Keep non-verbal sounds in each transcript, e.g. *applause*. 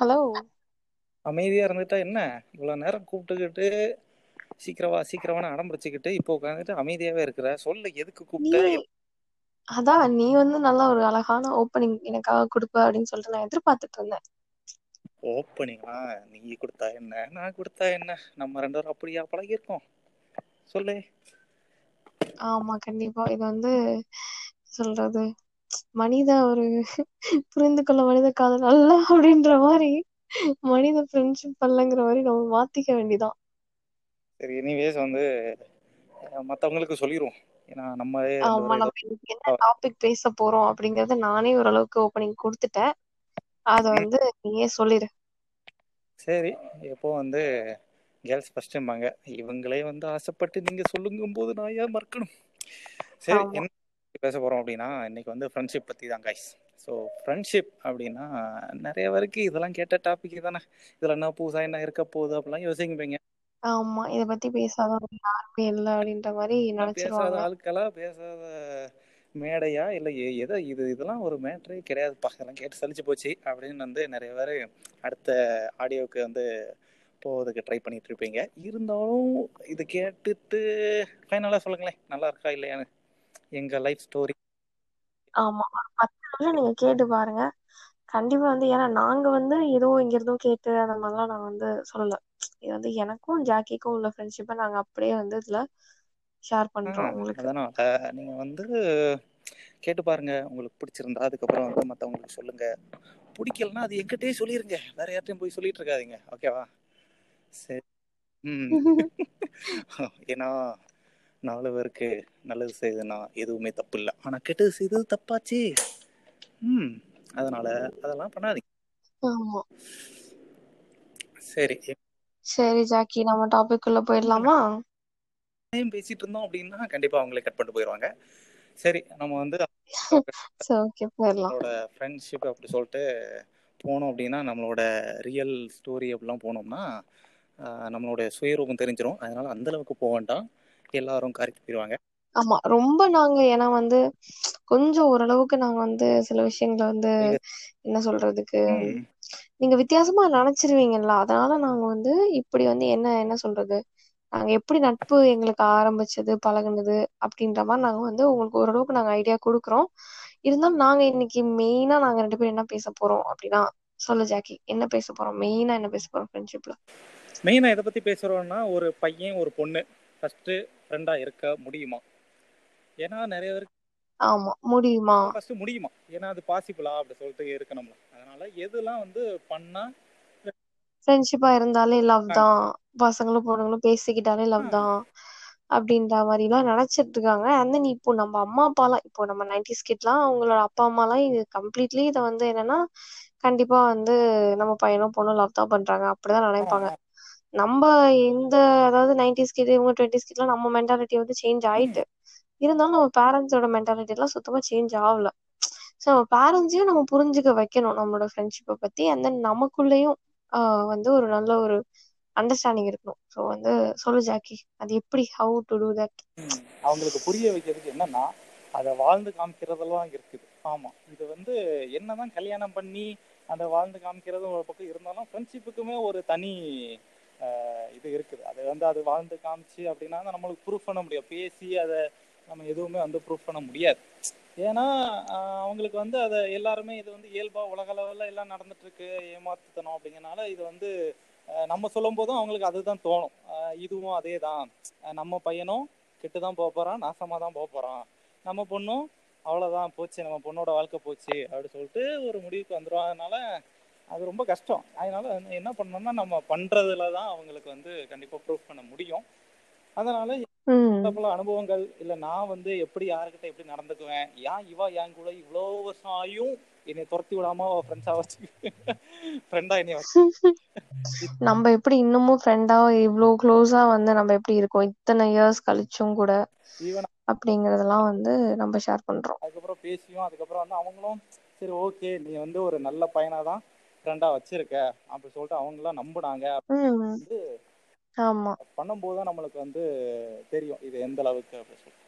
Hello. அமைதியா இருந்துட்டா என்ன? இவ்வளவு நேரம் கூப்பிட்டுக்கிட்டு சீக்கிரவா சீக்கிரவான அடம் பிடிச்சிக்கிட்டு இப்போ உட்காந்துட்டு அமைதியாவே இருக்கிற? சொல்லு எதுக்கு கூப்பிட்ட? அதான் நீ வந்து நல்ல ஒரு அழகான ஓப்பனிங் எனக்காக கொடுப்ப அப்படின்னு சொல்லிட்டு நான் எதிர்பார்த்துட்டு இருந்தேன். ஓப்பனிங்கா நீ கொடுத்தா என்ன? நான் கொடுத்தா என்ன? நம்ம ரெண்டு பேரும் அப்படியா பழகிருக்கோம் சொல்லு. ஆமா கண்டிப்பா. இது வந்து சொல்றது? மனித ஒரு புரிந்து கொள்ள மனித காதல் அல்ல அப்படின்ற மாதிரி மனித ஃப்ரெண்ட்ஷிப் அல்லங்கிற மாதிரி நம்ம மாத்திக்க வேண்டியதான் சரி எனிவேஸ் வந்து மத்தவங்களுக்கு சொல்லிடுவோம் ஏன்னா நம்ம ரெண்டு ஆமா பேரும் ஏதோ நம்ம இன்னைக்கு என்ன டாபிக் பேச போறோம் அப்படிங்கறத நானே ஓரளவுக்கு ஓப்பனிங் கொடுத்துட்டேன். அத வந்து நீயே சொல்லிடு சரி எப்போ வந்து கேர்ள்ஸ் ஃபர்ஸ்ட்பாங்க இவங்களே வந்து ஆசைப்பட்டு நீங்க சொல்லுங்கும் போது நான் ஏன் மறக்கணும்? சரி என்ன பேச போறோம் அப்படின்னா இன்னைக்கு வந்து ஃப்ரெண்ட்ஷிப் பத்தி தான் கைஸ் ஸோ ஃப்ரெண்ட்ஷிப் அப்படின்னா நிறைய பேருக்கு இதெல்லாம் கேட்ட டாபிக் தானே. இதுல என்ன புதுசா என்ன இருக்க போகுது அப்படிலாம் யோசிப்பீங்க ஆமா இத பத்தி பேசாதவங்க யாருமே இல்ல அப்படின்ற மாதிரி பேசாத ஆட்களா பேசாத மேடையா? இல்லை எதை இது இதெல்லாம் ஒரு மேட்ரே கிடையாதுப்பா. இதெல்லாம் கேட்டு சலிச்சு போச்சு அப்படின்னு வந்து நிறைய பேர் அடுத்த ஆடியோவுக்கு வந்து போவதுக்கு ட்ரை பண்ணிட்டு இருப்பீங்க. இருந்தாலும் இது கேட்டுட்டு ஃபைனலாக சொல்லுங்களேன். நல்லா இருக்கா இல்லையான்னு. எங்கள் லைஃப் ஸ்டோரி. ஆமா ஒரு பத்து நிமிஷம் நீங்க கேட்டு பாருங்க. கண்டிப்பா வந்து ஏன்னா நாங்க வந்து ஏதோ இங்க இருந்தும் கேட்டு அந்த மாதிரிலாம் நான் வந்து சொல்லல. இது வந்து எனக்கும் ஜாக்கிக்கும் உள்ள ஃப்ரெண்ட்ஷிப்பை நாங்க அப்படியே வந்து இதுல ஷேர் பண்றோம் உங்களுக்கு. அதனால் நீங்கள் வந்து கேட்டு பாருங்க. உங்களுக்கு பிடிச்சிருந்தா அதுக்கப்புறம் வந்து மற்றவங்களுக்கு சொல்லுங்க. பிடிக்கலன்னா அது எங்கிட்டே சொல்லிருங்க. வேற யார்ட்டையும் போய் சொல்லிட்டு இருக்காதீங்க. ஓகேவா சரி. ம். *laughs* ஏன்னா நாலு பேருக்கு நல்லது செய்யுதுன்னா எதுவுமே தப்பு இல்லை ஆனால் கெட்டது செய்தது தப்பாச்சு. ம் அதனால அதெல்லாம் பண்ணாதீங்க. ஆமா. சரி. சரி ஜாக்கி நம்ம டாபிக் உள்ள போயிடலாமா? ஏன் பேசிட்டு இருந்தோம் அப்படின்னா கண்டிப்பா அவங்களே கட் பண்ணிட்டு போயிடுவாங்க சரி நம்ம வந்து *laughs* ஓகே போயிடலாம். நம்மளோட ஃப்ரெண்ட்ஷிப் அப்படி சொல்லிட்டு போனோம் அப்படின்னா நம்மளோட ரியல் ஸ்டோரி அப்படிலாம் போனோம்னா நம்மளோட சுயரூபம் தெரிஞ்சிடும் அதனால அந்த அளவுக்கு போக வேண்டாம். எல்லாரும் கரெக்ட் போயிடுவாங்க ஆமா ரொம்ப நாங்க ஏன்னா வந்து கொஞ்சம் ஓரளவுக்கு நாங்க வந்து சில விஷயங்களை வந்து என்ன சொல்றதுக்கு நீங்க வித்தியாசமா நினைச்சிருவீங்கல்ல அதனால நாங்க வந்து இப்படி வந்து என்ன என்ன சொல்றது நாங்க எப்படி நட்பு எங்களுக்கு ஆரம்பிச்சது பழகுனது அப்படின்ற மாதிரி நாங்க வந்து உங்களுக்கு ஓரளவுக்கு நாங்க ஐடியா கொடுக்குறோம். இருந்தாலும் நாங்க இன்னைக்கு மெயினா நாங்க ரெண்டு பேரும் என்ன பேச போறோம் அப்படின்னா சொல்லு ஜாக்கி என்ன பேச போறோம்? மெயினா என்ன பேச போறோம் ஃப்ரெண்ட்ஷிப்ல மெயினாக எதை பற்றி பேசுகிறோம்னா ஒரு பையன் ஒரு பொண்ணு. ஃபஸ்ட்டு ஃப்ரெண்டாக இருக்க முடியுமா? ஏன்னா நிறைய பேருக்கு ஆமா முடியுமா? ஃபஸ்ட்டு முடியுமா? ஏன்னா அது பாசிபிளா அப்படி சொல்லிட்டு இருக்கணும்ல. அதனால எதெல்லாம் வந்து பண்ணால் ஃப்ரெண்ட்ஷிப்பா இருந்தாலே லவ் தான். பசங்களும் பொண்ணுங்களும் பேசிக்கிட்டாலே லவ் தான். அப்படின்ற மாதிரி எல்லாம் நினைச்சிட்டு இருக்காங்க. அண்ட் தென் இப்போ நம்ம அம்மா அப்பாலாம் இப்போ நம்ம நைன்டிஸ் கிட்லாம் அவங்களோட அப்பா அம்மாலாம் இது கம்ப்ளீட்லி இதை வந்து என்னன்னா கண்டிப்பா வந்து நம்ம பையனும் பொண்ணும் லவ் தான் பண்றாங்க. அப்படிதான் நினைப்பாங்க. நம்ம இந்த அதாவது நைன்டிஸ் கிட் இவங்க டுவெண்ட்டிஸ் கிட்லாம் நம்ம மென்டாலிட்டி வந்து சேஞ்ச் ஆயிட்டு இருந்தாலும் நம்ம பேரண்ட்ஸோட மென்டாலிட்டி எல்லாம் சுத்தமா சேஞ்ச் ஆகல. ஸோ நம்ம பேரண்ட்ஸையும் நம்ம புரிஞ்சுக்க வைக்கணும் நம்மளோட ஃப்ரெண்ட்ஷிப்பை பத்தி அண்ட் தென் நமக்குள்ளேயும் வந்து ஒரு நல்ல ஒரு அண்டர்ஸ்டாண்டிங் இருக்கணும். ஸோ வந்து சொல்லு ஜாக்கி அது எப்படி? ஹவு டு டூ தட் அவங்களுக்கு புரிய வைக்கிறதுக்கு என்னன்னா அதை வாழ்ந்து காமிக்கிறதெல்லாம் இருக்குது. ஆமாம் இது வந்து என்னதான் கல்யாணம் பண்ணி அதை வாழ்ந்து காமிக்கிறது ஒரு பக்கம் இருந்தாலும் ஃப்ரெண்ட்ஷிப்புக்குமே ஒரு தனி இது இருக்குது. அது வந்து அது வாழ்ந்து காமிச்சு அப்படின்னா நம்மளுக்கு ப்ரூஃப் பண்ண முடியும். பேசி அதை நம்ம எதுவுமே வந்து ப்ரூஃப் பண்ண முடியாது. ஏன்னா அவங்களுக்கு வந்து அதை எல்லாருமே இது வந்து இயல்பாக உலக அளவில் எல்லாம் நடந்துட்டு இருக்கு ஏமாத்துத்தனம் அப்படிங்கறனால இது வந்து நம்ம சொல்லும் போதும் அவங்களுக்கு அதுதான் தோணும். இதுவும் அதே தான் நம்ம பையனும் கெட்டு தான் போக போகிறான் நாசமாக தான் போக போகிறான் நம்ம பொண்ணும் அவ்வளோதான் போச்சு நம்ம பொண்ணோட வாழ்க்கை போச்சு அப்படின்னு சொல்லிட்டு ஒரு முடிவுக்கு வந்துடும் அதனால அது ரொம்ப கஷ்டம். அதனால என்ன பண்ணணும்னா நம்ம பண்ணுறதுல தான் அவங்களுக்கு வந்து கண்டிப்பாக ப்ரூவ் பண்ண முடியும். அதனால பல அனுபவங்கள் இல்லை நான் வந்து எப்படி யாருக்கிட்ட எப்படி நடந்துக்குவேன்? ஏன் இவா என் கூட இவ்வளோ வருஷம் ஆயும் என்னை துரத்தி விடாம ஃப்ரெண்ட்ஸாக வச்சு ஃப்ரெண்டாக என்னை வச்சு. *laughs* நம்ம எப்படி இன்னமும் ஃப்ரெண்டா இவ்ளோ க்ளோஸா வந்து நம்ம எப்படி இருக்கோம்? இத்தனை இயர்ஸ் கழிச்சும் கூட அப்படிங்கறதெல்லாம் வந்து நம்ம ஷேர் பண்றோம். அதுக்கப்புறம் பேசியும் அதுக்கப்புறம் வந்து அவங்களும் சரி ஓகே நீ வந்து ஒரு நல்ல பையனாக தான் ஃப்ரெண்டாக வச்சிருக்க அப்படி சொல்லிட்டு அவங்களாம் நம்புனாங்க. ம் வந்து ஆமா. பண்ணும்போது தான் நம்மளுக்கு வந்து தெரியும் இது எந்த அளவுக்கு அப்படி சொல்லி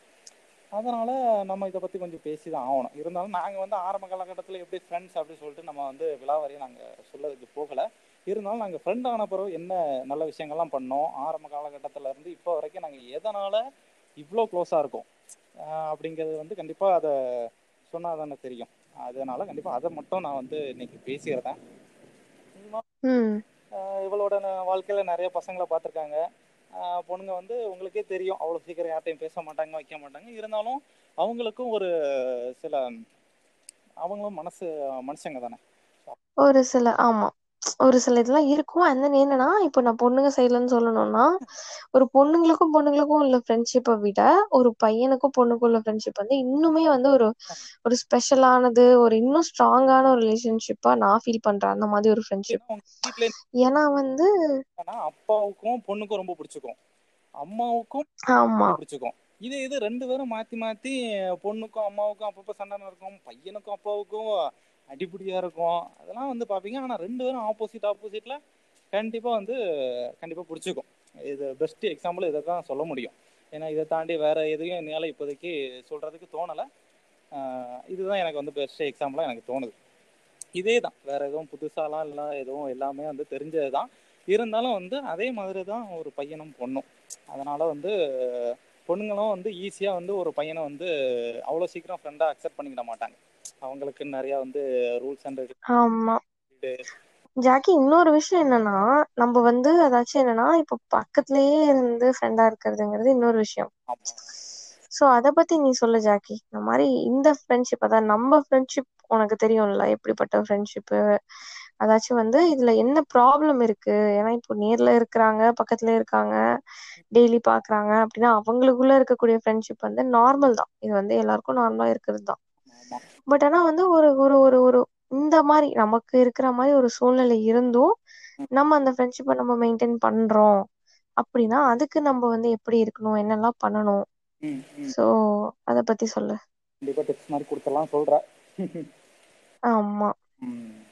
அதனால நம்ம இதை பத்தி கொஞ்சம் பேசிதான் ஆகணும். இருந்தாலும் நாங்க வந்து ஆரம்ப காலகட்டத்தில் எப்படி ஃப்ரெண்ட்ஸ் அப்படி சொல்லிட்டு நம்ம வந்து விழாவரையும் நாங்க சொல்லதுக்கு போகல. இருந்தாலும் நாங்க ஃப்ரெண்ட் ஆன பிறகு என்ன நல்ல விஷயங்கள்லாம் பண்ணோம். ஆரம்ப காலகட்டத்துல இருந்து இப்போ வரைக்கும் நாங்க எதனால இவ்வளோ க்ளோஸா இருக்கோம்? அப்படிங்கிறது வந்து கண்டிப்பா அதை சொன்னா தானே தெரியும். அதனால கண்டிப்பா அதை மட்டும் நான் வந்து இன்னைக்கு பேசிடுறேன் இவளோட வாழ்க்கையில நிறைய பசங்களை பார்த்துருக்காங்க. பொண்ணுங்க வந்து உங்களுக்கே தெரியும் அவ்வளோ சீக்கிரம் யார்ட்டையும் பேச மாட்டாங்க வைக்க மாட்டாங்க. இருந்தாலும் அவங்களுக்கும் ஒரு சில அவங்களும் மனசு மனுஷங்க தானே. ஒரு சில ஆமா. ஒரு சில இதெல்லாம் இருக்கும். And then என்னன்னா இப்போ நான் பொண்ணுங்க சைடுலன்னு சொல்லணும்னா ஒரு பொண்ணுங்களுக்கும் பொண்ணுங்களுக்கும் உள்ள ஃப்ரெண்ட்ஷிப்பை விட ஒரு பையனுக்கும் பொண்ணுக்கும் உள்ள ஃப்ரெண்ட்ஷிப் வந்து இன்னுமே வந்து ஒரு ஒரு ஸ்பெஷலானது ஒரு இன்னும் ஸ்ட்ராங்கான ஒரு ரிலேஷன்ஷிப்பா நான் ஃபீல் பண்றேன். அந்த மாதிரி ஒரு ஃப்ரெண்ட்ஷிப் ஏன்னா வந்து என்னன்னா அப்பாவுக்கும் பொண்ணுக்கும் ரொம்ப பிடிச்சிக்கும். அம்மாவுக்கும் ஆமா. ரொம்ப பிடிச்சிக்கும். இது இது ரெண்டு பேரும் மாத்தி மாத்தி பொண்ணுக்கும் அம்மாவுக்கும் அப்பப்போ சண்டை நடக்கும் பையனுக்கும் அப்பாவுக்கும் அடிப்படியா இருக்கும். அதெல்லாம் வந்து பாப்பீங்க ஆனா ரெண்டு பேரும் ஆப்போசிட் ஆப்போசிட்ல கண்டிப்பா வந்து கண்டிப்பா பிடிச்சிக்கும். இது பெஸ்ட் எக்ஸாம்பிள் இதை தான் சொல்ல முடியும். ஏன்னா இதை தாண்டி வேற எதையும் என்னால இப்போதைக்கு சொல்றதுக்கு தோணலை. இதுதான் எனக்கு வந்து பெஸ்ட் எக்ஸாம்பிளா எனக்கு தோணுது. இதே தான். வேற எதுவும் புதுசாலாம் இல்லை எதுவும் எல்லாமே வந்து தெரிஞ்சது தான். இருந்தாலும் வந்து அதே மாதிரி தான் ஒரு பையனும் பொண்ணும். அதனால வந்து பொண்ணுங்களும் வந்து ஈஸியாக வந்து ஒரு பையனை வந்து அவ்வளோ சீக்கிரம் ஃப்ரெண்டாக அக்செப்ட் பண்ணிக்கிட மாட்டாங்க. அவங்களுக்கு நிறையா வந்து ரூல்ஸ் அண்ட் ஆமா. ஜாக்கி இன்னொரு விஷயம் என்னன்னா நம்ம வந்து அதாச்சும் என்னன்னா இப்போ பக்கத்துலயே இருந்து ஃப்ரெண்டா இருக்கிறதுங்கிறது இன்னொரு விஷயம். சோ அத பத்தி நீ சொல்லு ஜாக்கி. இந்த மாதிரி இந்த ஃப்ரெண்ட்ஷிப் அதான் நம்ம ஃப்ரெண்ட்ஷிப் உனக்கு தெரியும்ல எப்படிப்பட்ட ஃப்ரெண்ட்ஷிப்பு அதாச்சும் வந்து இதுல என்ன ப்ராப்ளம் இருக்கு? ஏன்னா இப்போ நேர்ல இருக்கிறாங்க பக்கத்துல இருக்காங்க டெய்லி பாக்குறாங்க அப்படின்னா அவங்களுக்குள்ள இருக்கக்கூடிய ஃப்ரெண்ட்ஷிப் வந்து நார்மல் தான். இது வந்து எல்லாருக்கும் நார்மலா இருக்கிறது தான். பட் ஆனா வந்து ஒரு ஒரு ஒரு ஒரு இந்த மாதிரி நமக்கு இருக்கிற மாதிரி ஒரு சூழ்நிலை இருந்தும் நம்ம அந்த ஃப்ரெண்ட்ஷிப்பை நம்ம மெயின்டைன் பண்றோம். அப்படின்னா அதுக்கு நம்ம வந்து எப்படி இருக்கணும்? என்னெல்லாம் பண்ணணும்? சோ அத பத்தி சொல்லு. கண்டிப்பாக டிப்ஸ் மாதிரி கொடுத்தலாம் சொல்கிறேன் ஆமா.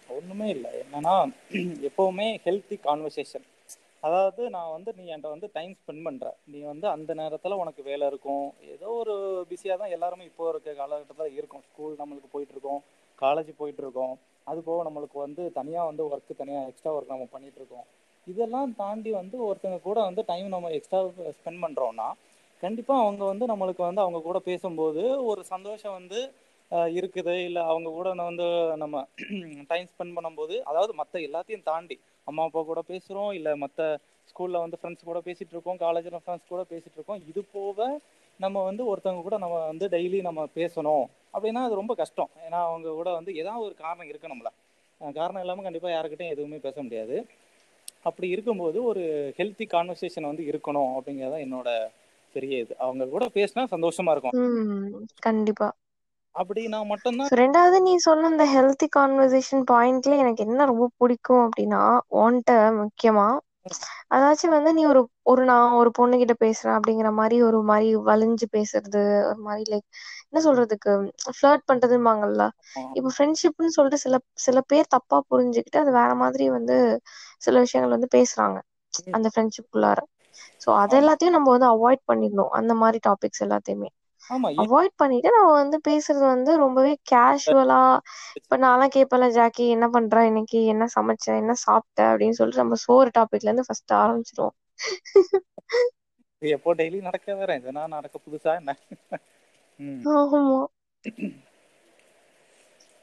ஒன்றுமே இல்லை. என்னன்னா எப்போவுமே ஹெல்த்தி கான்வர்சேஷன் அதாவது நான் வந்து நீ என்கிட்ட வந்து டைம் ஸ்பெண்ட் பண்ணுற நீ வந்து அந்த நேரத்தில் உனக்கு வேலை இருக்கும். ஏதோ ஒரு பிஸியாக தான் எல்லாருமே இப்போ இருக்க காலகட்டத்தில் இருக்கும். ஸ்கூல் நம்மளுக்கு போயிட்டுருக்கோம். காலேஜ் போயிட்டுருக்கோம். அது போக நம்மளுக்கு வந்து தனியாக வந்து ஒர்க்கு தனியாக எக்ஸ்ட்ரா ஒர்க் நம்ம பண்ணிகிட்ருக்கோம் இதெல்லாம் தாண்டி வந்து ஒருத்தங்க கூட வந்து டைம் நம்ம எக்ஸ்ட்ரா ஸ்பெண்ட் பண்ணுறோன்னா கண்டிப்பாக அவங்க வந்து நம்மளுக்கு வந்து அவங்க கூட பேசும்போது ஒரு சந்தோஷம் வந்து இருக்குது. இல்லை அவங்க கூட நான் வந்து நம்ம *clears throat* டைம் ஸ்பெண்ட் பண்ணும்போது அதாவது மற்ற எல்லாத்தையும் தாண்டி அம்மா அப்பா கூட பேசுகிறோம் இல்லை மற்ற ஸ்கூலில் வந்து ஃப்ரெண்ட்ஸ் கூட பேசிகிட்டு இருக்கோம். காலேஜில் ஃப்ரெண்ட்ஸ் கூட பேசிகிட்டு இருக்கோம். இது போக நம்ம வந்து ஒருத்தவங்க கூட நம்ம வந்து டெய்லி நம்ம பேசணும். அப்படின்னா அது ரொம்ப கஷ்டம். ஏன்னா அவங்க கூட வந்து ஏதாவது ஒரு காரணம் இருக்கணும்ல நம்மள. காரணம் இல்லாமல் கண்டிப்பாக யாருக்கிட்டையும் எதுவுமே பேச முடியாது. அப்படி இருக்கும்போது ஒரு ஹெல்த்தி கான்வர்சேஷன் வந்து இருக்கணும் அப்படிங்கிறதான் என்னோட பெரிய இது. அவங்க கூட பேசினா சந்தோஷமா இருக்கும். கண்டிப்பா. அப்படி நான் மட்டும்தான் ரெண்டாவது நீ சொன்ன இந்த ஹெல்த்தி கான்வர்சேஷன் பாயிண்ட்ல எனக்கு என்ன ரொம்ப பிடிக்கும் அப்படின்னா உன்கிட்ட முக்கியமா அதாச்சும் வந்து நீ ஒரு ஒரு நான் ஒரு பொண்ணு கிட்ட பேசுறேன் அப்படிங்கிற மாதிரி ஒரு மாதிரி வலிஞ்சு பேசுறது ஒரு மாதிரி லைக் என்ன சொல்றதுக்கு ஃபிளர்ட் பண்றதும்பாங்கல்ல. இப்போ ஃப்ரெண்ட்ஷிப்னு சொல்லிட்டு சில சில பேர் தப்பா புரிஞ்சுக்கிட்டு அது வேற மாதிரி வந்து சில விஷயங்கள் வந்து பேசுறாங்க அந்த ஃப்ரெண்ட்ஷிப்குள்ளார ஸோ அது எல்லாத்தையும் நம்ம வந்து அவாய்ட் பண்ணிடணும் அந்த மாதிரி டாபிக்ஸ் எல்லாத்தையுமே. அவாய்ட் பண்ணிட்டு நம்ம வந்து பேசுறது வந்து ரொம்பவே கேஷுவலா இப்ப நான்லாம் கேட்பேன்ல ஜாக்கி என்ன பண்ற? இன்னைக்கு என்ன சமைச்ச? என்ன சாப்பிட்ட? அப்படின்னு சொல்லிட்டு நம்ம சோறு டாபிக்ல இருந்து ஃபர்ஸ்ட் ஆரம்பிச்சிருவோம். எப்போ டெய்லி நடக்க வேற? இதுனா நடக்க புதுசா என்ன? ஆமா.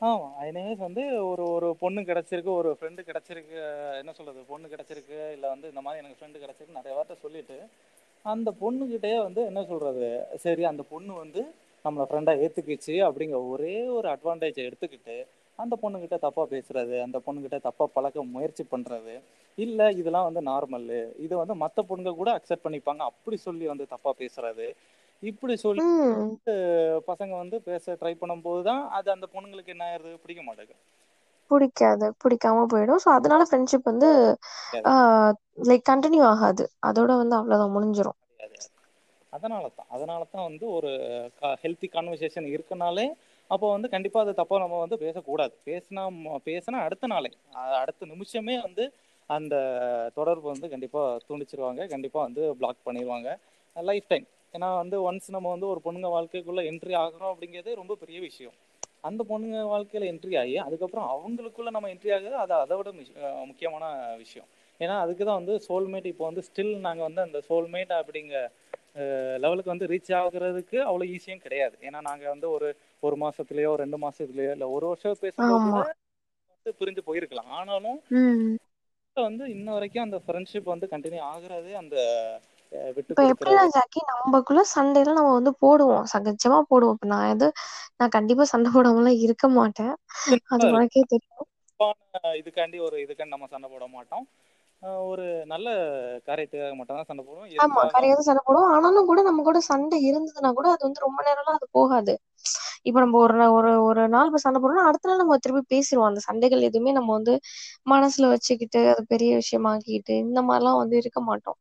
ஆமா anyways வந்து ஒரு ஒரு பொண்ணு கிடைச்சிருக்கு ஒரு ஃப்ரெண்டு கிடைச்சிருக்கு என்ன சொல்றது பொண்ணு கிடைச்சிருக்கு இல்ல வந்து இந்த மாதிரி எனக்கு ஃப்ரெண்டு கிடைச்சிருக்கு நிறைய வார்த்தை சொல்லிட்டு அந்த பொண்ணுகிட்டயே வந்து என்ன சொல்றது? சரி அந்த பொண்ணு வந்து நம்மளை ஃப்ரெண்டா ஏத்துக்கிச்சு அப்படிங்கிற ஒரே ஒரு அட்வான்டேஜை எடுத்துக்கிட்டு அந்த பொண்ணுகிட்ட தப்பா பேசுறது அந்த பொண்ணுகிட்ட தப்பா பழக்க முயற்சி பண்றது இல்ல இதெல்லாம் வந்து நார்மல் இது வந்து மத்த பொண்ணுங்க கூட அக்செப்ட் பண்ணிப்பாங்க. அப்படி சொல்லி வந்து தப்பா பேசுறது. இப்படி சொல்லி பசங்க வந்து பேச ட்ரை பண்ணும்போது தான் அது அந்த பொண்ணுங்களுக்கு என்ன ஆயிருது பிடிக்க மாட்டேங்குது. பிடிக்காது பிடிக்காம போயிடும். ஸோ அதனால ஃப்ரெண்ட்ஷிப் வந்து லைக் கண்டினியூ ஆகாது. அதோட வந்து அவ்வளவுதான் முடிஞ்சிரும். அதனால தான் அதனால தான் வந்து ஒரு ஹெல்த்தி கான்வர்சேஷன் இருக்கனாலே அப்போ வந்து கண்டிப்பாக அது தப்பாக நம்ம வந்து பேசக்கூடாது. பேசினா பேசினா அடுத்த நாளே. அடுத்த நிமிஷமே வந்து அந்த தொடர்பு வந்து கண்டிப்பாக துண்டிச்சிருவாங்க. கண்டிப்பாக வந்து பிளாக் பண்ணிடுவாங்க லைஃப் டைம் ஏன்னா வந்து ஒன்ஸ் நம்ம வந்து ஒரு பொண்ணுங்க வாழ்க்கைக்குள்ள என்ட்ரி ஆகுறோம் அப்படிங்கிறதே ரொம்ப பெரிய விஷயம். அந்த பொண்ணுங்க வாழ்க்கையில என்ட்ரி ஆகி அதுக்கப்புறம் அவங்களுக்குள்ள நம்ம என்ட்ரி ஆகுது அது அதை விட முக்கியமான விஷயம். ஏன்னா அதுக்கு தான் வந்து சோல்மேட் இப்போ வந்து ஸ்டில் நாங்கள் வந்து அந்த சோல்மேட் அப்படிங்க லெவலுக்கு வந்து ரீச் ஆகுறதுக்கு அவ்வளோ ஈஸியும் கிடையாது. ஏன்னா நாங்கள் வந்து ஒரு ஒரு மாசத்துலயோ ரெண்டு மாசத்துலயோ இல்லை ஒரு வருஷம் பேசும்போது வந்து பிரிஞ்சு போயிருக்கலாம். ஆனாலும் வந்து இன்ன வரைக்கும் அந்த ஃப்ரெண்ட்ஷிப் வந்து கண்டினியூ ஆகுறது அந்த இப்ப எப்படின்னா ஜாக்கி நம்மக்குள்ள சண்டைலாம் நம்ம வந்து போடுவோம். சகஜமா போடுவோம். இப்ப நான் எது நான் கண்டிப்பா சண்டை போடாமலாம் இருக்க மாட்டேன். அது உனக்கே தெரியும். இதுக்காண்டி ஒரு இதுக்காண்டி நம்ம சண்டை போட மாட்டோம். ஒரு நல்ல காரியத்துக்காக மட்டும் தான் சண்டை போடுவோம். ஆமா இருந்தாலும் கரையாத சண்டை போடுவோம். ஆனாலும் கூட நம்ம கூட சண்டை இருந்ததுன்னா கூட அது வந்து ரொம்ப நேரம்லாம் அது போகாது. இப்ப நம்ம ஒரு ஒரு ஒரு நாள் இப்ப சண்டை போடுறோம்னா அடுத்த நாள் நம்ம திருப்பி பேசிடுவோம் அந்த சண்டைகள் எதுவுமே நம்ம வந்து மனசுல வச்சுக்கிட்டு அது பெரிய விஷயமாக்கிட்டு இந்த மாதிரிலாம் வந்து இருக்க மாட்டோம்.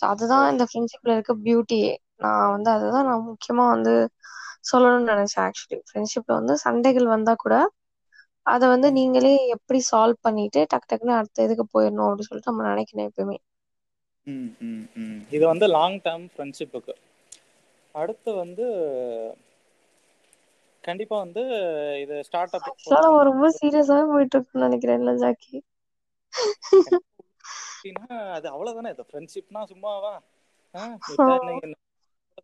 ஸோ அதுதான் இந்த ஃப்ரெண்ட்ஷிப்ல இருக்க பியூட்டியே நான் வந்து அதுதான் நான் முக்கியமா வந்து சொல்லணும்னு நினைச்சேன் ஆக்சுவலி ஃப்ரெண்ட்ஷிப்ல வந்து சண்டைகள் வந்தா கூட அதை வந்து நீங்களே எப்படி சால்வ் பண்ணிட்டு டக்கு டக்குன்னு அடுத்த இதுக்கு போயிடணும் அப்படின்னு சொல்லிட்டு நம்ம நினைக்கணும் எப்பயுமே. இது வந்து லாங் டேர்ம் ஃப்ரெண்ட்ஷிப்புக்கு அடுத்து வந்து கண்டிப்பா வந்து இது ஸ்டார்ட் அப் நம்ம ரொம்ப சீரியஸாவே போயிட்டு இருக்கோம்னு நினைக்கிறேன்ல ஜாக்கி. *laughs* அப்படின்னா அது அவ்வளவுதானே? இது ஃப்ரெண்ட்ஷிப்னா சும்மாவா?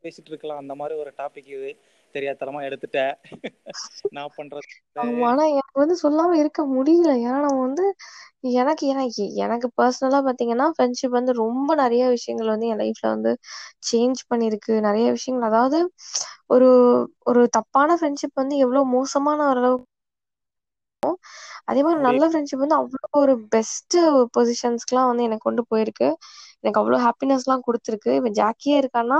பேசிட்டு இருக்கலாம். அந்த மாதிரி ஒரு டாபிக் இது. தெரியாதனமா எடுத்துட்ட. நான் *laughs* பண்றது ஆனா எனக்கு வந்து சொல்லாம இருக்க முடியல. ஏன்னா நம்ம வந்து எனக்கு எனக்கு எனக்கு பர்சனலா பாத்தீங்கன்னா ஃப்ரெண்ட்ஷிப் வந்து ரொம்ப நிறைய விஷயங்கள் வந்து என் லைஃப்ல வந்து சேஞ்ச் பண்ணிருக்கு. நிறைய விஷயங்கள். அதாவது ஒரு ஒரு தப்பான ஃப்ரெண்ட்ஷிப் வந்து எவ்வளவு மோசமான அளவுக்கு அதே மாதிரி நல்ல ஃப்ரெண்ட்ஷிப் வந்து அவ்வளோ ஒரு பெஸ்ட் பொசிஷன்ஸ்க்குலாம் வந்து எனக்கு கொண்டு போயிருக்கு. எனக்கு அவ்வளோ ஹாப்பினஸ்லாம் கொடுத்துருக்கு. இப்போ ஜாக்கியே இருக்கான்னா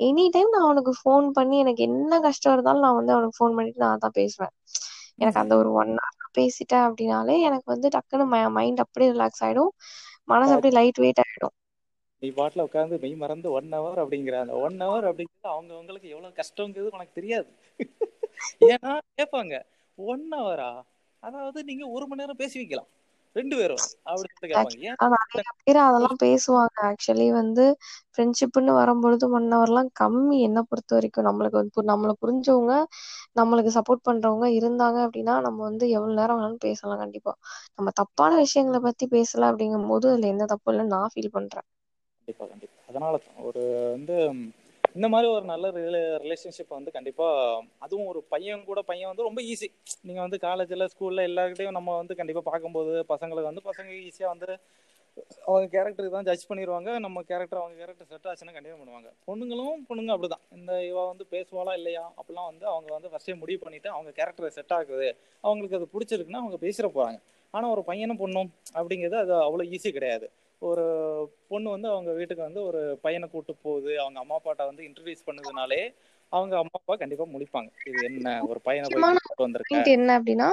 எனி டைம் நான் அவனுக்கு ஃபோன் பண்ணி எனக்கு என்ன கஷ்டம் இருந்தாலும் நான் வந்து அவனுக்கு ஃபோன் பண்ணிட்டு நான் தான் பேசுவேன். எனக்கு அந்த ஒரு ஒன் ஹவர் பேசிட்டேன் அப்படின்னாலே எனக்கு வந்து டக்குன்னு மைண்ட் அப்படியே ரிலாக்ஸ் ஆயிடும். மனசு அப்படியே லைட் வெயிட் ஆயிடும். நீ பாட்டுல உட்காந்து மெய் மறந்து ஒன் ஹவர் அப்படிங்கிற அந்த ஒன் ஹவர் அப்படிங்கிறது அவங்க அவங்களுக்கு எவ்வளவு கஷ்டங்கிறது உனக்கு தெரியாது. *laughs* ஏன்னா கேட்பாங்க ஒன் ஹவரா அதாவது நீங்க ஒரு மணி நேரம் பேசி வைக்கலாம். ரெண்டு பேரும். அதெல்லாம் பேசுவாங்க. ஆக்சுவலி வந்து ஃப்ரெண்ட்ஷிப்னு வரும்பொழுது ஒன் ஹவர்லாம் கம்மி. என்ன பொறுத்த வரைக்கும் நம்மளுக்கு வந்து நம்மள புரிஞ்சவங்க நம்மளுக்கு சப்போர்ட் பண்றவங்க இருந்தாங்க அப்படின்னா நம்ம வந்து எவ்வளவு நேரம் வேணாலும் பேசலாம் கண்டிப்பா. நம்ம தப்பான விஷயங்களை பத்தி பேசல அப்படிங்கும் போது அதுல எந்த தப்பும் இல்லைன்னு நான் ஃபீல் பண்றேன். கண்டிப்பா கண்டிப்பா. அதனால தான் ஒரு வந்து இந்த மாதிரி ஒரு நல்ல ரிலேஷன்ஷிப் வந்து கண்டிப்பா அதுவும் ஒரு பையன் கூட பையன் வந்து ரொம்ப ஈஸி நீங்க வந்து காலேஜ்ல ஸ்கூல்ல எல்லாருக்கிட்டையும் நம்ம வந்து கண்டிப்பா பார்க்கும்போது பசங்களுக்கு வந்து பசங்க ஈஸியா வந்து அவங்க கேரக்டருக்கு தான் ஜட்ஜ் பண்ணிடுவாங்க நம்ம கேரக்டர் அவங்க கேரக்டர் செட் ஆச்சுன்னா கண்டிப்பாக பண்ணுவாங்க. பொண்ணுங்களும் பொண்ணுங்க அப்படிதான். இந்த இவ வந்து பேசுவாளா இல்லையா? அப்படிலாம் வந்து அவங்க வந்து ஃபர்ஸ்டே முடிவு பண்ணிட்டு அவங்க கேரக்டர் செட் ஆகுது. அவங்களுக்கு அது பிடிச்சிருக்குன்னா அவங்க பேசுகிற போகிறாங்க ஆனால் ஒரு பையனும் பொண்ணும் அப்படிங்கிறது அது அவ்வளோ ஈஸி கிடையாது. ஒரு பொண்ணு வந்து அவங்க வீட்டுக்கு வந்து ஒரு பையனை கூட்டு போகுது. அவங்க அம்மா அப்பாட்ட வந்து இன்ட்ரடியூஸ் பண்ணதுனாலே அவங்க அம்மா அப்பா கண்டிப்பா முடிப்பாங்க இது என்ன? ஒரு பையனை என்ன அப்படின்னா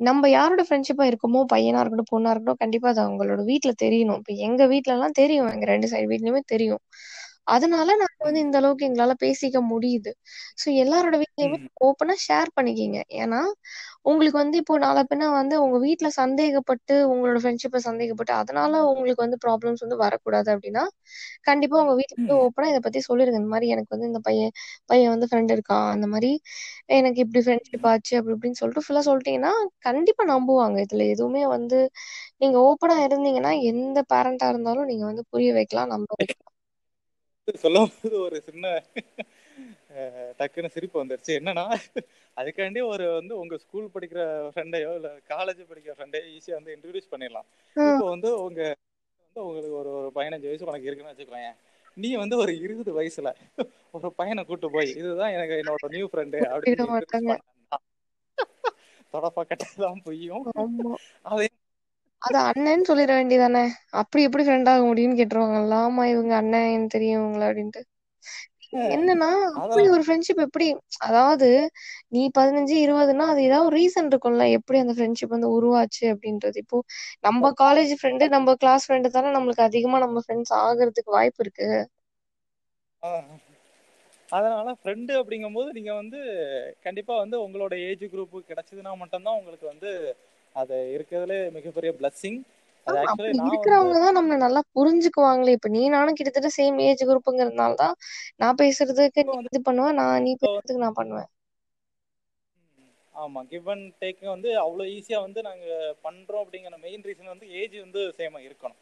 நம்ம யாரோட ஃப்ரெண்ட்ஷிப்பா இருக்கோமோ பையனா இருக்கட்டும் பொண்ணா இருக்கட்டும் கண்டிப்பா அது அவங்களோட வீட்ல தெரியணும். இப்ப எங்க வீட்ல எல்லாம் தெரியும். எங்க ரெண்டு சைடு வீட்லயுமே தெரியும். அதனால நாங்க வந்து இந்த அளவுக்கு எங்களால பேசிக்க முடியுது. சோ எல்லாரோட வீட்லயுமே. ஓப்பனா ஷேர் பண்ணிக்கிங்க. ஏன்னா உங்களுக்கு வந்து இப்போ நாளை பின்ன வந்து உங்க வீட்ல சந்தேகப்பட்டு உங்களோட ஃப்ரெண்ட்ஷிப்பை சந்தேகப்பட்டு அதனால உங்களுக்கு வந்து ப்ராப்ளம்ஸ் வந்து வரக்கூடாது அப்படின்னா கண்டிப்பா உங்க வீட்ல வந்து ஓப்பனா இதை பத்தி சொல்லிருங்க. இந்த மாதிரி எனக்கு வந்து இந்த பையன் பையன் வந்து ஃப்ரெண்ட் இருக்கான் அந்த மாதிரி எனக்கு இப்படி ஃப்ரெண்ட்ஷிப் ஆச்சு அப்படி இப்படின்னு சொல்லிட்டு ஃபுல்லா சொல்லிட்டீங்கன்னா கண்டிப்பா நம்புவாங்க. இதுல எதுவுமே வந்து நீங்க ஓப்பனா இருந்தீங்கன்னா எந்த பேரண்டா இருந்தாலும் நீங்க வந்து புரிய வைக்கலாம் நம்ப வைக்கலாம். சொல்லும் போது ஒரு சின்ன டக்குன்னு சிரிப்பு வந்துருச்சு. என்னன்னா அதுக்காண்டி ஒரு வந்து உங்க ஸ்கூல் படிக்கிற ஃப்ரெண்டையோ இல்ல காலேஜ் படிக்கிற ஃப்ரெண்டையோ ஈஸியா வந்து இன்ட்ரடியூஸ் பண்ணிடலாம். இப்போ வந்து உங்க வந்து உங்களுக்கு ஒரு ஒரு பதினஞ்சு வயசு உனக்கு இருக்குன்னு வச்சுக்கோயேன். நீ வந்து ஒரு இருபது வயசுல ஒரு பையனை கூட்டு போய் இதுதான் எனக்கு என்னோட நியூ ஃப்ரெண்டு அப்படின்னு தொடப்பா கட்டதான் பொய்யும் அதை அது அண்ணன்னு சொல்லிட வேண்டியதானே? அப்படி எப்படி ஃப்ரெண்ட் ஆக முடியும்னு கேட்டுருவாங்கல்ல. ஆமா இவங்க அண்ணன் தெரியும் இவங்கள அப்படின்ட்டு. என்னன்னா அப்படி ஒரு ஃப்ரெண்ட்ஷிப் எப்படி அதாவது நீ பதினஞ்சு இருபதுன்னா அது ஏதாவது ஒரு ரீசன் இருக்கும்ல எப்படி அந்த ஃப்ரெண்ட்ஷிப் வந்து உருவாச்சு அப்படின்றது. இப்போ நம்ம காலேஜ் ஃப்ரெண்டு நம்ம கிளாஸ் ஃப்ரெண்டு தானே நம்மளுக்கு அதிகமா நம்ம ஃப்ரெண்ட்ஸ் ஆகுறதுக்கு வாய்ப்பு இருக்கு. அதனால ஃப்ரெண்டு அப்படிங்கும்போது நீங்க வந்து கண்டிப்பா வந்து உங்களோட ஏஜ் குரூப் கிடைச்சதுன்னா மட்டும்தான் உங்களுக்கு வந்து அது இருக்கிறதுல மிகப்பெரிய பிளஸ்ஸிங் இருக்கிறவங்க தான் நம்மள நல்லா புரிஞ்சுக்குவாங்களே. இப்ப நீ நானும் கிட்டத்தட்ட சேம் ஏஜ் குரூப்புங்கிறதுனால தான் நான் பேசுறதுக்கு நீ இது நான் நீ இப்போ வந்து பேசுறதுக்கு நான் பண்ணுவேன். ஆமா. கிவ் அண்ட் வந்து அவ்வளோ ஈஸியா வந்து நாங்க பண்றோம் அப்படிங்கிற மெயின் ரீசன் வந்து ஏஜ் வந்து சேமா இருக்கணும்.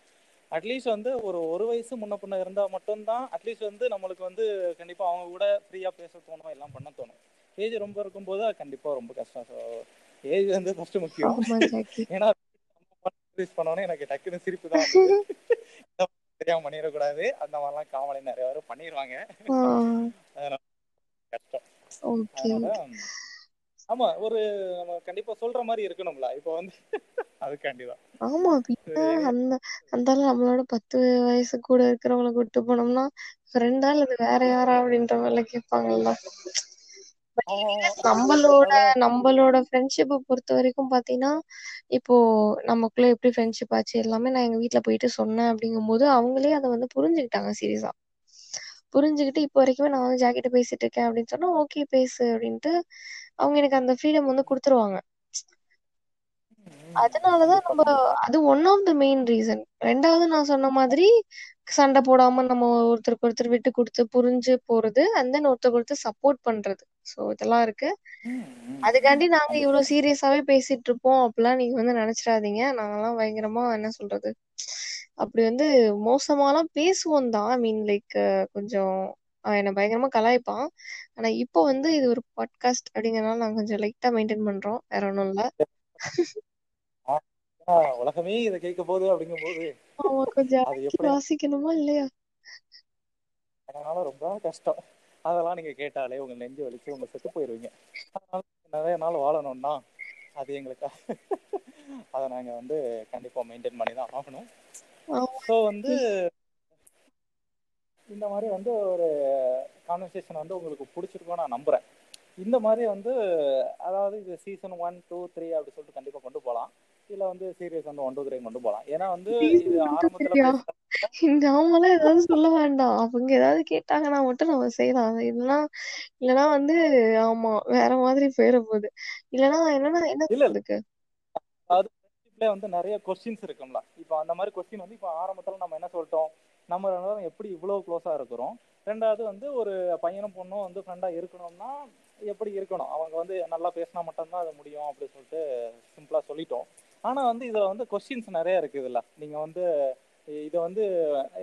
அட்லீஸ்ட் வந்து ஒரு ஒரு வயசு முன்ன பின்ன இருந்தா மட்டும்தான் அட்லீஸ்ட் வந்து நம்மளுக்கு வந்து கண்டிப்பா அவங்க கூட ஃப்ரீயா பேச தோணும் எல்லாம் பண்ண தோணும். ஏஜ் ரொம்ப இருக்கும்போது அது கண்டிப்பா ரொம்ப கஷ்டம். ஸோ ஏஜ் வந்து ஃபர்ஸ்ட் முக்கியம். ஆமா ஏன்னா யூஸ் பண்ணோன்னே எனக்கு டக்குன்னு சிரிப்பு தான் *laughs* தெரியாம பண்ணிடக்கூடாது. அந்த மாதிரிலாம் காமெடி நிறைய பேர் பண்ணிடுவாங்க கஷ்டம். அதனால ஆமா ஒரு நம்ம கண்டிப்பா சொல்ற மாதிரி இருக்கணும்ல. இப்போ வந்து அதுக்காண்டிதான். ஆமா பின்ன அந்த அந்த நம்மளோட பத்து வயசு கூட இருக்கிறவங்கள கூட்டு போனோம்னா ஃப்ரெண்டா இல்ல வேற யாரா அப்படின்ற மாதிரி கேட்பாங்கல்ல. நம்மளோட நம்மளோட ஃப்ரெண்ட்ஷிப்பை பொறுத்த வரைக்கும் பாத்தீங்கன்னா இப்போ நமக்குள்ள எப்படி ஃப்ரெண்ட்ஷிப் ஆச்சு எல்லாமே நான் எங்க வீட்ல போயிட்டு சொன்னேன் அப்படிங்கும்போது அவங்களே அதை வந்து புரிஞ்சுக்கிட்டாங்க சீரியஸா. புரிஞ்சுக்கிட்டு இப்போ வரைக்குமே நான் வந்து ஜாக்கிட்ட பேசிட்டு இருக்கேன் அப்படின்னு சொன்னா ஓகே பேசு அப்படின்ட்டு அவங்க எனக்கு அந்த ஃப்ரீடம் வந்து கொடுத்துருவாங்க. அதனாலதான் நம்ம அது one of the main reason ரெண்டாவது நான் சொன்ன மாதிரி சண்டை போடாம நம்ம ஒருத்தருக்கு ஒருத்தர் விட்டு கொடுத்து புரிஞ்சு போறது அண்ட் தென் ஒருத்தருக்கு ஒருத்தர் சப்போர்ட் பண்றது. சோ இதெல்லாம் இருக்கு. அதுக்காண்டி நாங்க இவ்வளவு சீரியஸாவே பேசிட்டு இருப்போம் அப்படிலாம் நீங்க வந்து நினைச்சிடாதீங்க. நாங்கெல்லாம் பயங்கரமா என்ன சொல்றது? அப்படி வந்து மோசமாலாம் பேசுவோம் தான். ஐ மீன் லைக் கொஞ்சம் என்ன பயங்கரமா கலாய்ப்பான். ஆனா இப்போ வந்து இது ஒரு பாட்காஸ்ட் அப்படிங்கறதுனால நாங்க கொஞ்சம் லைட்டா மெயின்டைன் பண்றோம். வேற ஒண்ணும் இல்ல. உலகமே இதை கேட்க போகுது அப்படிங்கும் போது ஆமா கொஞ்சம் வாசிக்கணுமா இல்லையா? அதனால ரொம்ப கஷ்டம். அதெல்லாம் நீங்க கேட்டாலே உங்க நெஞ்சு வலிச்சு உங்க செத்து போயிருவீங்க. அதனால நிறைய நாள் வாழணும்னா அது எங்களுக்கு *laughs* அதை நாங்க வந்து கண்டிப்பா மெயின்டைன் பண்ணி தான் ஆகணும். ஸோ வந்து இந்த மாதிரி வந்து ஒரு கான்வர்சேஷன் வந்து உங்களுக்கு பிடிச்சிருக்கும் நான் நம்புறேன். இந்த மாதிரி வந்து அதாவது இது சீசன் ஒன் டூ த்ரீ அப்படி சொல்லிட்டு கண்டிப்பா கொண்டு போகலாம் இல்ல வந்து சீரியஸ் வந்து ஒன் டூ த்ரீ கொண்டு போகலாம் ஏன்னா வந்து இது ஆரம்பத்துல அவங்களாம் ஏதாவது சொல்ல வேண்டாம். அவங்க ஏதாவது கேட்டாங்கன்னா மட்டும் நம்ம செய்யலாம். இல்லைன்னா இல்லைன்னா வந்து ஆமா வேற மாதிரி போயிட போகுது இல்லைன்னா என்னன்னா என்ன ஃப்ரெண்ட்ஷிப்ல வந்து நிறைய கொஸ்டின்ஸ் இருக்கும்ல. இப்போ அந்த மாதிரி கொஸ்டின் வந்து இப்போ ஆரம்பத்துல நம்ம என்ன சொல்லிட்டோம்? நம்ம ரெண்டு எப்படி இவ்வளவு க்ளோஸா இருக்கிறோம்? ரெண்டாவது வந்து ஒரு பையனும் பொண்ணும் வந்து ஃப்ரெண்டா இருக்கணும்னா எப்படி இருக்கணும்? அவங்க வந்து நல்லா பேசினா மட்டும்தான் அது முடியும் அப்படின்னு சொல்லிட்டு சிம்பிளா சொல்லிட்டோம். ஆனா வந்து இதுல வந்து கொஸ்டின்ஸ் நிறைய இருக்கு இதுல நீங்க வந்து இதை வந்து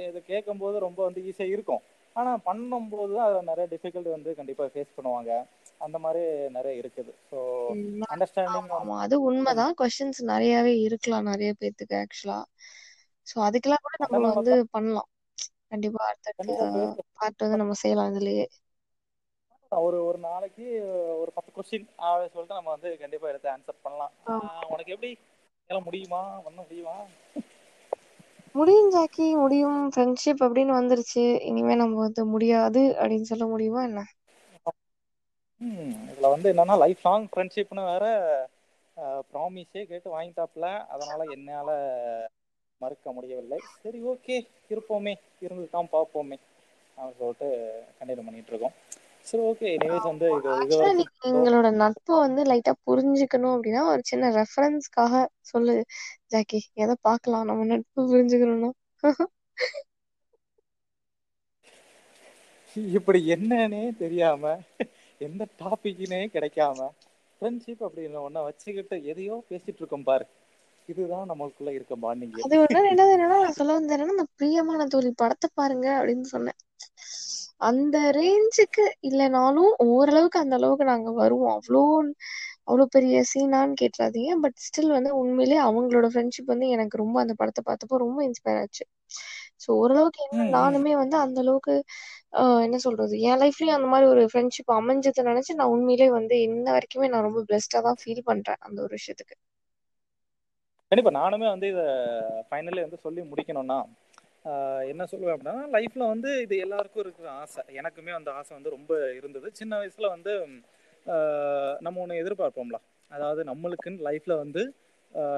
இதை கேட்கும்போது ரொம்ப வந்து ஈஸியா இருக்கும். ஆனா பண்ணும்போது தான் அதில் நிறைய டிஃபிகல்ட்டி வந்து கண்டிப்பா ஃபேஸ் பண்ணுவாங்க. அந்த மாதிரி நிறைய இருக்குது. ஸோ அண்டர்ஸ்டாண்டிங் ஆமா ஆமா. அது உண்மைதான். கொஸ்டின்ஸ் நிறையவே இருக்கலாம் நிறைய பேத்துக்கு ஆக்சுவலா சோ அதுக்கெல்லாம் கூட நம்ம வந்து பண்ணலாம். கண்டிப்பா பேச பார்ட் வந்து நம்ம செய்யலாம் இதுலயே. ஒரு ஒரு நாளைக்கு ஒரு பத்து கொஸ்டின் அப்படின்னு சொல்லிட்டு நம்ம வந்து கண்டிப்பா எடுத்து ஆன்சர் பண்ணலாம். உனக்கு எப்படி? எல்லாம் முடியுமா? பண்ண முடியுமா? முடியும் ஜாக்கி முடியும் ஃப்ரெண்ட்ஷிப் அப்படின்னு வந்துருச்சு. இனிமே நம்ம வந்து முடியாது அப்படின்னு சொல்ல முடியுமா என்ன? இதுல வந்து என்னன்னா லைஃப் லாங் ஃப்ரெண்ட்ஷிப்னு வேற ப்ராமிஸே கேட்டு வாங்கிட்டாப்ல அதனால என்னால மறுக்க முடியவில்லை. சரி ஓகே இருப்போமே. இருந்துட்டான் பார்ப்போமே. அப்படின்னு சொல்லிட்டு கண்டினியூ பண்ணிட்டு இருக்கோம். சரி ஓகே எனிவேஸ் வந்து இது ஆக்சுவலா எங்களோட நட்பை வந்து லைட்டா புரிஞ்சுக்கணும் அப்படின்னா ஒரு சின்ன ரெஃபரன்ஸ்க்காக சொல்லு. ஜாக்கி எதை பார்க்கலாம்? நம்ம நட்பு புரிஞ்சுக்கணும்னா. *laughs* இப்படி என்னன்னே தெரியாம எந்த டாபிக்னே கிடைக்காம ஃப்ரெண்ட்ஷிப் அப்படின்னு ஒன்ன வச்சுக்கிட்டு எதையோ பேசிட்டு இருக்கோம் பாரு. இதுதான் நமக்குள்ள இருக்க பாண்டிங் அது ஒண்ணு ரெண்டாவது என்னன்னா நான் சொல்ல வந்தேன் என்னன்னா இந்த பிரியமான தோழி படத்தை பாருங்க அப்படின்னு சொன்னேன். அந்த ரேஞ்சுக்கு இல்லைனாலும் ஓரளவுக்கு அந்த அளவுக்கு நாங்க வருவோம். அவ்வளோ அவ்வளோ பெரிய சீனான்னு கேட்டுறாதீங்க. பட் ஸ்டில் வந்து உண்மையிலேயே அவங்களோட ஃப்ரெண்ட்ஷிப் வந்து எனக்கு ரொம்ப அந்த படத்தை பார்த்தப்போ ரொம்ப இன்ஸ்பயர் ஆச்சு. ஸோ ஓரளவுக்கு என்ன. நானுமே வந்து அந்த அளவுக்கு என்ன சொல்றது? என் லைஃப்லயும் அந்த மாதிரி ஒரு ஃப்ரெண்ட்ஷிப் அமைஞ்சதை நினைச்சு நான் உண்மையிலேயே வந்து இன்ன வரைக்குமே நான் ரொம்ப பெஸ்டா தான் ஃபீல் பண்றேன் அந்த ஒரு விஷயத்துக்கு. கண்டிப்பா. நானுமே வந்து இதை ஃபைனலி வந்து சொல்லி முடிக்கணும்னா என்ன சொல்லுவேன் அப்படின்னா லைஃப்ல வந்து இது எல்லாருக்கும் இருக்கிற ஆசை. எனக்குமே அந்த ஆசை வந்து ரொம்ப இருந்தது. சின்ன வயசுல வந்து நம்ம ஒன்று எதிர்பார்ப்போம்ல. அதாவது நம்மளுக்குன்னு லைஃப்ல வந்து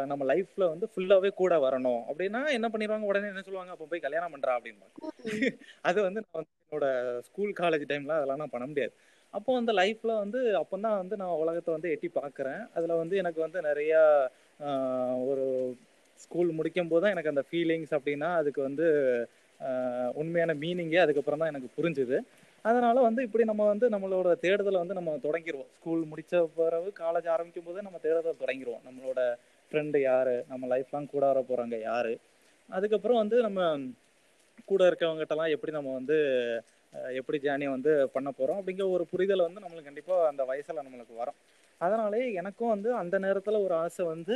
நம்ம லைஃப்ல வந்து ஃபுல்லாவே கூட வரணும். அப்படின்னா என்ன பண்ணிடுவாங்க? உடனே என்ன சொல்லுவாங்க? அப்போ போய் கல்யாணம் பண்றா அப்படின்பாங்க அது வந்து நான் வந்து என்னோட ஸ்கூல் காலேஜ் டைம்ல அதெல்லாம் நான் பண்ண முடியாது. அப்போ வந்து லைஃப்ல வந்து அப்போதான் வந்து நான் உலகத்தை வந்து எட்டி பார்க்குறேன். அதுல வந்து எனக்கு வந்து நிறைய ஒரு ஸ்கூல் முடிக்கும் போது தான் எனக்கு அந்த ஃபீலிங்ஸ் அப்படின்னா அதுக்கு வந்து உண்மையான மீனிங்கே அதுக்கப்புறம் தான் எனக்கு புரிஞ்சுது. அதனால வந்து இப்படி நம்ம வந்து நம்மளோட தேடுதலை வந்து நம்ம தொடங்கிடுவோம் ஸ்கூல் முடிச்ச பிறகு காலேஜ் ஆரம்பிக்கும் போதே நம்ம தேடுதலை தொடங்கிடுவோம் நம்மளோட ஃப்ரெண்டு யாரு? நம்ம லைஃப் லாங் கூட வர போறாங்க யாரு? அதுக்கப்புறம் வந்து நம்ம கூட இருக்கவங்ககிட்டலாம் எப்படி நம்ம வந்து எப்படி ஜேர்னியை வந்து பண்ண போகிறோம் அப்படிங்கிற ஒரு புரிதலை வந்து நம்மளுக்கு கண்டிப்பாக அந்த வயசில் நம்மளுக்கு வரும். அதனாலே எனக்கும் வந்து அந்த நேரத்தில் ஒரு ஆசை வந்து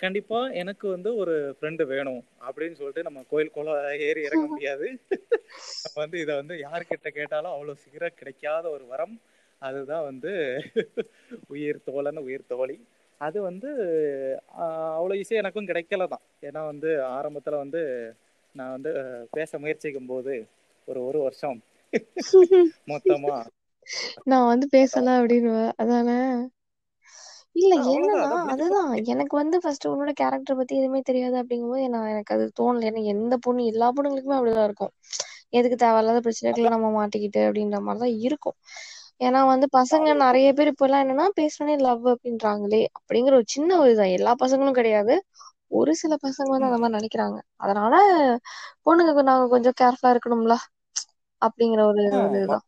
கண்டிப்பா எனக்கு வந்து ஒரு ஃப்ரெண்டு வேணும் அப்படின்னு சொல்லிட்டு நம்ம கோயில் குளம் ஏறி இறங்க *laughs* முடியாது. நம்ம வந்து இதை வந்து யார்கிட்ட கேட்டாலும் அவ்வளவு சீக்கிரம் கிடைக்காத ஒரு வரம். அதுதான் வந்து *laughs* உயிர் தோழன் உயிர் தோழி. அது வந்து ஆஹ், அவ்வளவு ஈஸியா எனக்கும் கிடைக்கல தான். ஏன்னா வந்து ஆரம்பத்துல வந்து நான் வந்து பேச முயற்சிக்கும் போது ஒரு ஒரு வருஷம் *laughs* மொத்தமா நான் வந்து பேசல அப்படின்னு அதானே? இல்ல அவ்வளவுதான் என்னன்னா அதுதான். எனக்கு வந்து ஃபர்ஸ்ட் உன்னோட கேரக்டர் பத்தி எதுவுமே தெரியாது அப்படிங்கும்போது நான் எனக்கு அது தோணல. ஏன்னா எந்த பொண்ணு எல்லா பொண்ணுங்களுக்குமே அப்படிதான் இருக்கும். எதுக்கு தேவையில்லாத பிரச்சனைக்குள்ள நம்ம மாட்டிக்கிட்டு அப்படின்ற மாதிரிதான் இருக்கும். ஏன்னா வந்து பசங்க நிறைய பேர் இப்ப எல்லாம் என்னன்னா பேசினே லவ் அப்படின்றாங்களே அப்படிங்கிற ஒரு சின்ன ஒரு இதுதான் எல்லா பசங்களும் கிடையாது. ஒரு சில பசங்க வந்து அந்த மாதிரி நினைக்கிறாங்க. அதனால பொண்ணுங்க நாங்க கொஞ்சம் கேர்ஃபுல்லா இருக்கணும்ல அப்படிங்கிற ஒரு இதுதான்.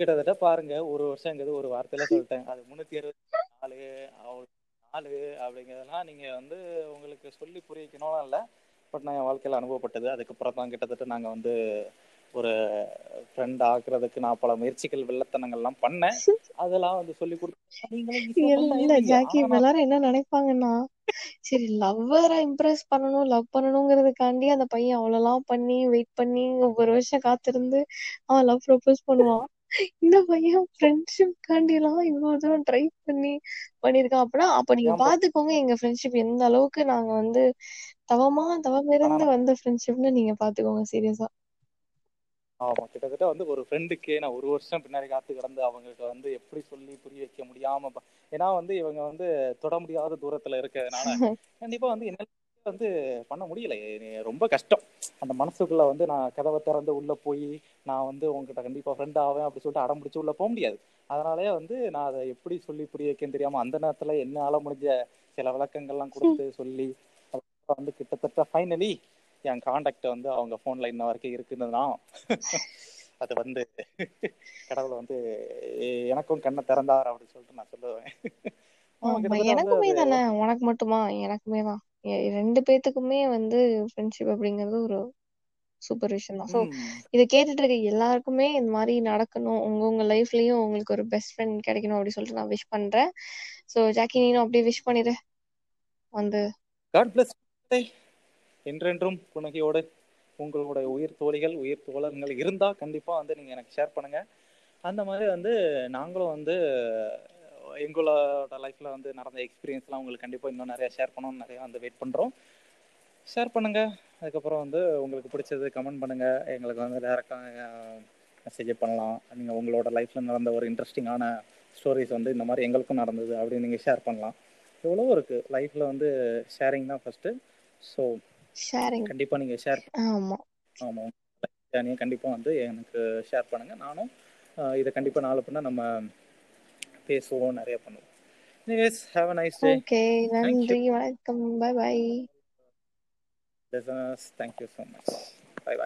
கிட்டத்தட்ட பாருங்க ஒரு வருஷங்கிறது ஒரு வார்த்தையில சொல்லிட்டேன். அது முன்னூத்தி அறுபத்தி நாலு நாலு அப்படிங்கிறதெல்லாம் நீங்க வந்து உங்களுக்கு சொல்லி புரிய வைக்கணும் இல்ல. பட் நான் என் வாழ்க்கையில அனுபவப்பட்டது. அதுக்கப்புறம் தான் கிட்டத்தட்ட நாங்க வந்து ஒரு ஃப்ரெண்ட் ஆக்குறதுக்கு நான் பல முயற்சிகள் வெள்ளத்தனங்கள்லாம் பண்ணேன். அதெல்லாம் வந்து சொல்லி கொடுத்து எல்லாரும் என்ன நினைப்பாங்கன்னா சரி லவ்வரை இம்ப்ரெஸ் பண்ணணும் லவ் பண்ணணுங்கிறதுக்காண்டி அந்த பையன் அவ்வளவுலாம் பண்ணி வெயிட் பண்ணி ஒவ்வொரு வருஷம் காத்திருந்து அவன் லவ் ப்ரொபோஸ் பண்ணுவான். இந்த பையன் ஃப்ரெண்ட்ஷிப் காண்டி எல்லாம் இவ்வளவு தூரம் ட்ரை பண்ணி பண்ணிருக்கான் அப்படின்னா அப்ப நீங்க பாத்துக்கோங்க எங்க ஃப்ரெண்ட்ஷிப் எந்த அளவுக்கு நாங்க வந்து தவமா தவம் இருந்து வந்த ஃப்ரெண்ட்ஷிப்னு நீங்க பாத்துக்கோங்க சீரியஸா ஆமா கிட்டத்தட்ட வந்து ஒரு ஃப்ரெண்டுக்கே நான் ஒரு வருஷம் பின்னாடி காத்து கிடந்து அவங்களுக்கு வந்து எப்படி சொல்லி புரிய வைக்க முடியாம ஏன்னா வந்து இவங்க வந்து தொட முடியாத தூரத்துல இருக்கிறதுனால *laughs* கண்டிப்பா வந்து என்னால வந்து பண்ண முடியல. ரொம்ப கஷ்டம். அந்த மனசுக்குள்ள வந்து நான் கதவை திறந்து உள்ள போய் நான் வந்து உங்ககிட்ட கண்டிப்பா ஃப்ரெண்ட் ஆவேன் அப்படி சொல்லிட்டு அடம் பிடிச்சு உள்ள போக முடியாது. அதனாலயே வந்து நான் அதை எப்படி சொல்லி புரிய வைக்கன்னு தெரியாம அந்த நேரத்துல என்னால முடிஞ்ச சில விளக்கங்கள்லாம் கொடுத்து சொல்லி வந்து கிட்டத்தட்ட ஃபைனலி என் காண்டாக்ட் வந்து அவங்க போன்ல இன்ன வரைக்கும் இருக்குன்னு அது வந்து கடவுள் வந்து எனக்கும் கண்ணை திறந்தார் அப்படின்னு சொல்லிட்டு நான் சொல்லுவேன். எனக்குமே தானே. உனக்கு மட்டுமா? எனக்குமே தான். ரெண்டு பேத்துக்குமே வந்து ஃப்ரெண்ட்ஷிப் அப்படிங்கிறது ஒரு சூப்பர் விஷயம் தான் ஸோ இதை கேட்டுட்டு இருக்க எல்லாருக்குமே இந்த மாதிரி நடக்கணும். உங்க உங்க லைஃப்லயும் உங்களுக்கு ஒரு பெஸ்ட் ஃப்ரெண்ட் கிடைக்கணும் அப்படின்னு சொல்லிட்டு நான் விஷ் பண்றேன். ஸோ ஜாக்கி நீனும் அப்படியே விஷ் பண்ணிடு வந்து காட் பிளஸ் என்றென்றும் புன்னகையோடு உங்களுடைய உயிர் தோழிகள் உயிர் தோழர்கள் இருந்தா கண்டிப்பா வந்து நீங்க எனக்கு ஷேர் பண்ணுங்க. அந்த மாதிரி வந்து நாங்களும் வந்து எங்களோட லைஃப்ல வந்து நடந்த எக்ஸ்பீரியன்ஸ்லாம் உங்களுக்கு கண்டிப்பா இன்னும் நிறைய ஷேர் பண்ணணும்னு நிறைய வந்து வெயிட் பண்றோம். ஷேர் பண்ணுங்க. அதுக்கப்புறம் வந்து உங்களுக்கு பிடிச்சது கமெண்ட் பண்ணுங்க. எங்களுக்கு வந்து டேரெக்டாக மெசேஜ் பண்ணலாம். நீங்க உங்களோட லைஃப்ல நடந்த ஒரு இன்ட்ரெஸ்டிங்கான ஸ்டோரிஸ் வந்து இந்த மாதிரி எங்களுக்கும் நடந்தது அப்படின்னு நீங்க ஷேர் பண்ணலாம். எவ்வளோ இருக்கு. லைஃப்ல வந்து ஷேரிங் தான் ஃபர்ஸ்ட் ஸோ ஷேரிங் கண்டிப்பா நீங்க ஷேர் ஆமா. ஆமா ஜேர்னியை கண்டிப்பா வந்து எனக்கு ஷேர் பண்ணுங்க. நானும் இதை கண்டிப்பா நாலு பண்ண நம்ம பேசுவோம் நிறைய பண்ணுவோம் anyways have a nice day okay thank you நன்றி வணக்கம் bye bye listeners thank you so much bye bye